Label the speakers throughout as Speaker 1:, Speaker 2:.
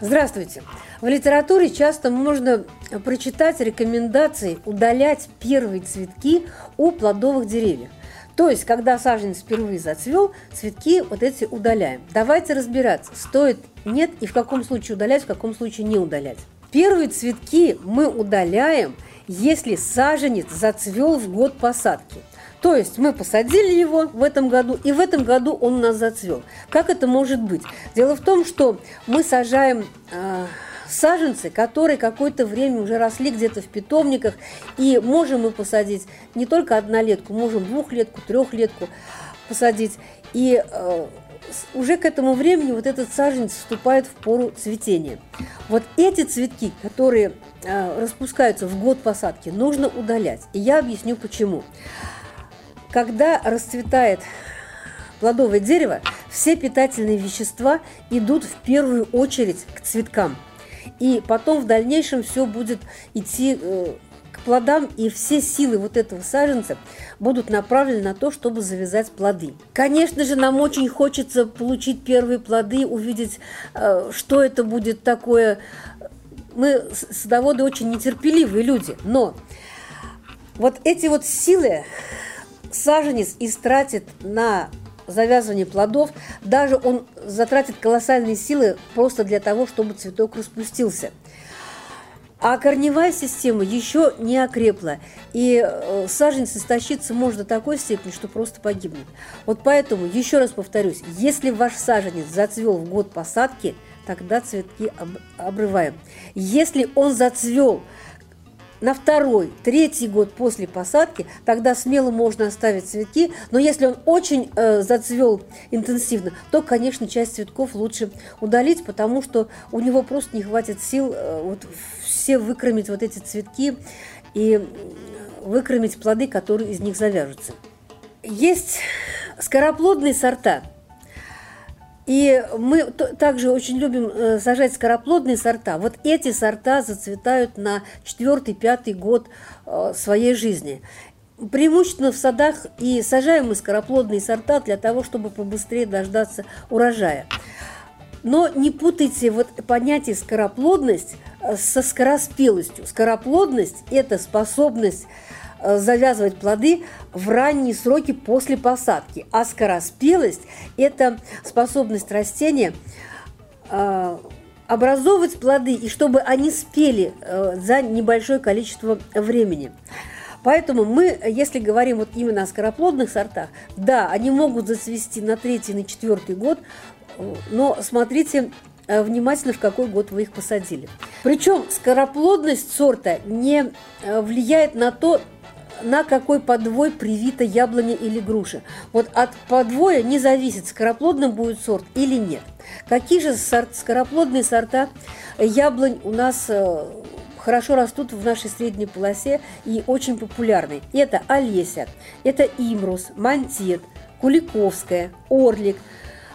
Speaker 1: Здравствуйте! В литературе часто можно прочитать рекомендации удалять первые цветки у плодовых деревьев. То есть, когда саженец впервые зацвел, цветки вот эти удаляем. Давайте разбираться, стоит, нет и в каком случае удалять, в каком случае не удалять. Первые цветки мы удаляем, если саженец зацвел в год посадки. То есть мы посадили его в этом году, и в этом году он у нас зацвел. Как это может быть? Дело в том, что мы сажаем э, саженцы, которые какое-то время уже росли где-то в питомниках, и можем мы посадить не только однолетку, можем двухлетку, трехлетку посадить. И э, уже к этому времени вот этот саженец вступает в пору цветения. Вот эти цветки, которые э, распускаются в год посадки, нужно удалять. И я объясню почему. Когда расцветает плодовое дерево, все питательные вещества идут в первую очередь к цветкам. И потом в дальнейшем все будет идти э, к плодам, и все силы вот этого саженца будут направлены на то, чтобы завязать плоды. Конечно же, нам очень хочется получить первые плоды, увидеть, э, что это будет такое. Мы садоводы очень нетерпеливые люди, но вот эти вот силы саженец истратит на завязывание плодов, даже он затратит колоссальные силы просто для того, чтобы цветок распустился. А корневая система еще не окрепла, и э, саженец истощиться может до такой степени, что просто погибнет. Вот поэтому, еще раз повторюсь, если ваш саженец зацвел в год посадки, тогда цветки обрываем. Если он зацвел на второй, третий год после посадки, тогда смело можно оставить цветки, но если он очень э, зацвел интенсивно, то, конечно, часть цветков лучше удалить, потому что у него просто не хватит сил э, вот все выкромить вот эти цветки и выкромить плоды, которые из них завяжутся. Есть скороплодные сорта – и мы также очень любим э, сажать скороплодные сорта. Вот эти сорта зацветают на четвертый-пятый год э, своей жизни. Преимущественно в садах и сажаем мы скороплодные сорта для того, чтобы побыстрее дождаться урожая. Но не путайте вот понятие скороплодность э, со скороспелостью. Скороплодность – это способность завязывать плоды в ранние сроки после посадки. А скороспелость – это способность растения э, образовывать плоды, и чтобы они спели э, за небольшое количество времени. Поэтому мы, если говорим вот именно о скороплодных сортах, да, они могут зацвести на третий, на четвертый год, но смотрите внимательно, в какой год вы их посадили. Причем скороплодность сорта не влияет на то, на какой подвой привита яблоня или груша. Вот от подвоя не зависит, скороплодным будет сорт или нет. Какие же сорт, скороплодные сорта яблонь у нас э, хорошо растут в нашей средней полосе и очень популярны. Это Олеся, это Имрус, Мантет, Куликовская, Орлик,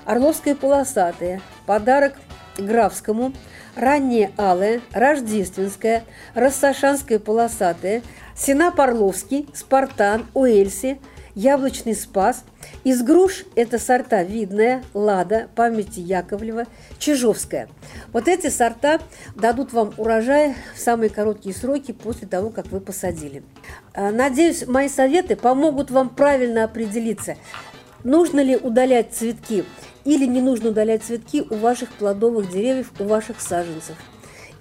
Speaker 1: Орловская полосатая, подарок Графскому, раннее алое, рождественское, рассашанское полосатое, Сена Парловский, Спартан, Уэльси, Яблочный Спас. Из груш это сорта Видная, Лада, Памяти Яковлева, Чижовская. Вот эти сорта дадут вам урожай в самые короткие сроки после того, как вы посадили. А, надеюсь, мои советы помогут вам правильно определиться, нужно ли удалять цветки или не нужно удалять цветки у ваших плодовых деревьев, у ваших саженцев.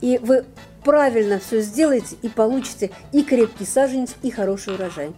Speaker 1: И вы правильно все сделаете и получите и крепкий саженец, и хороший урожай.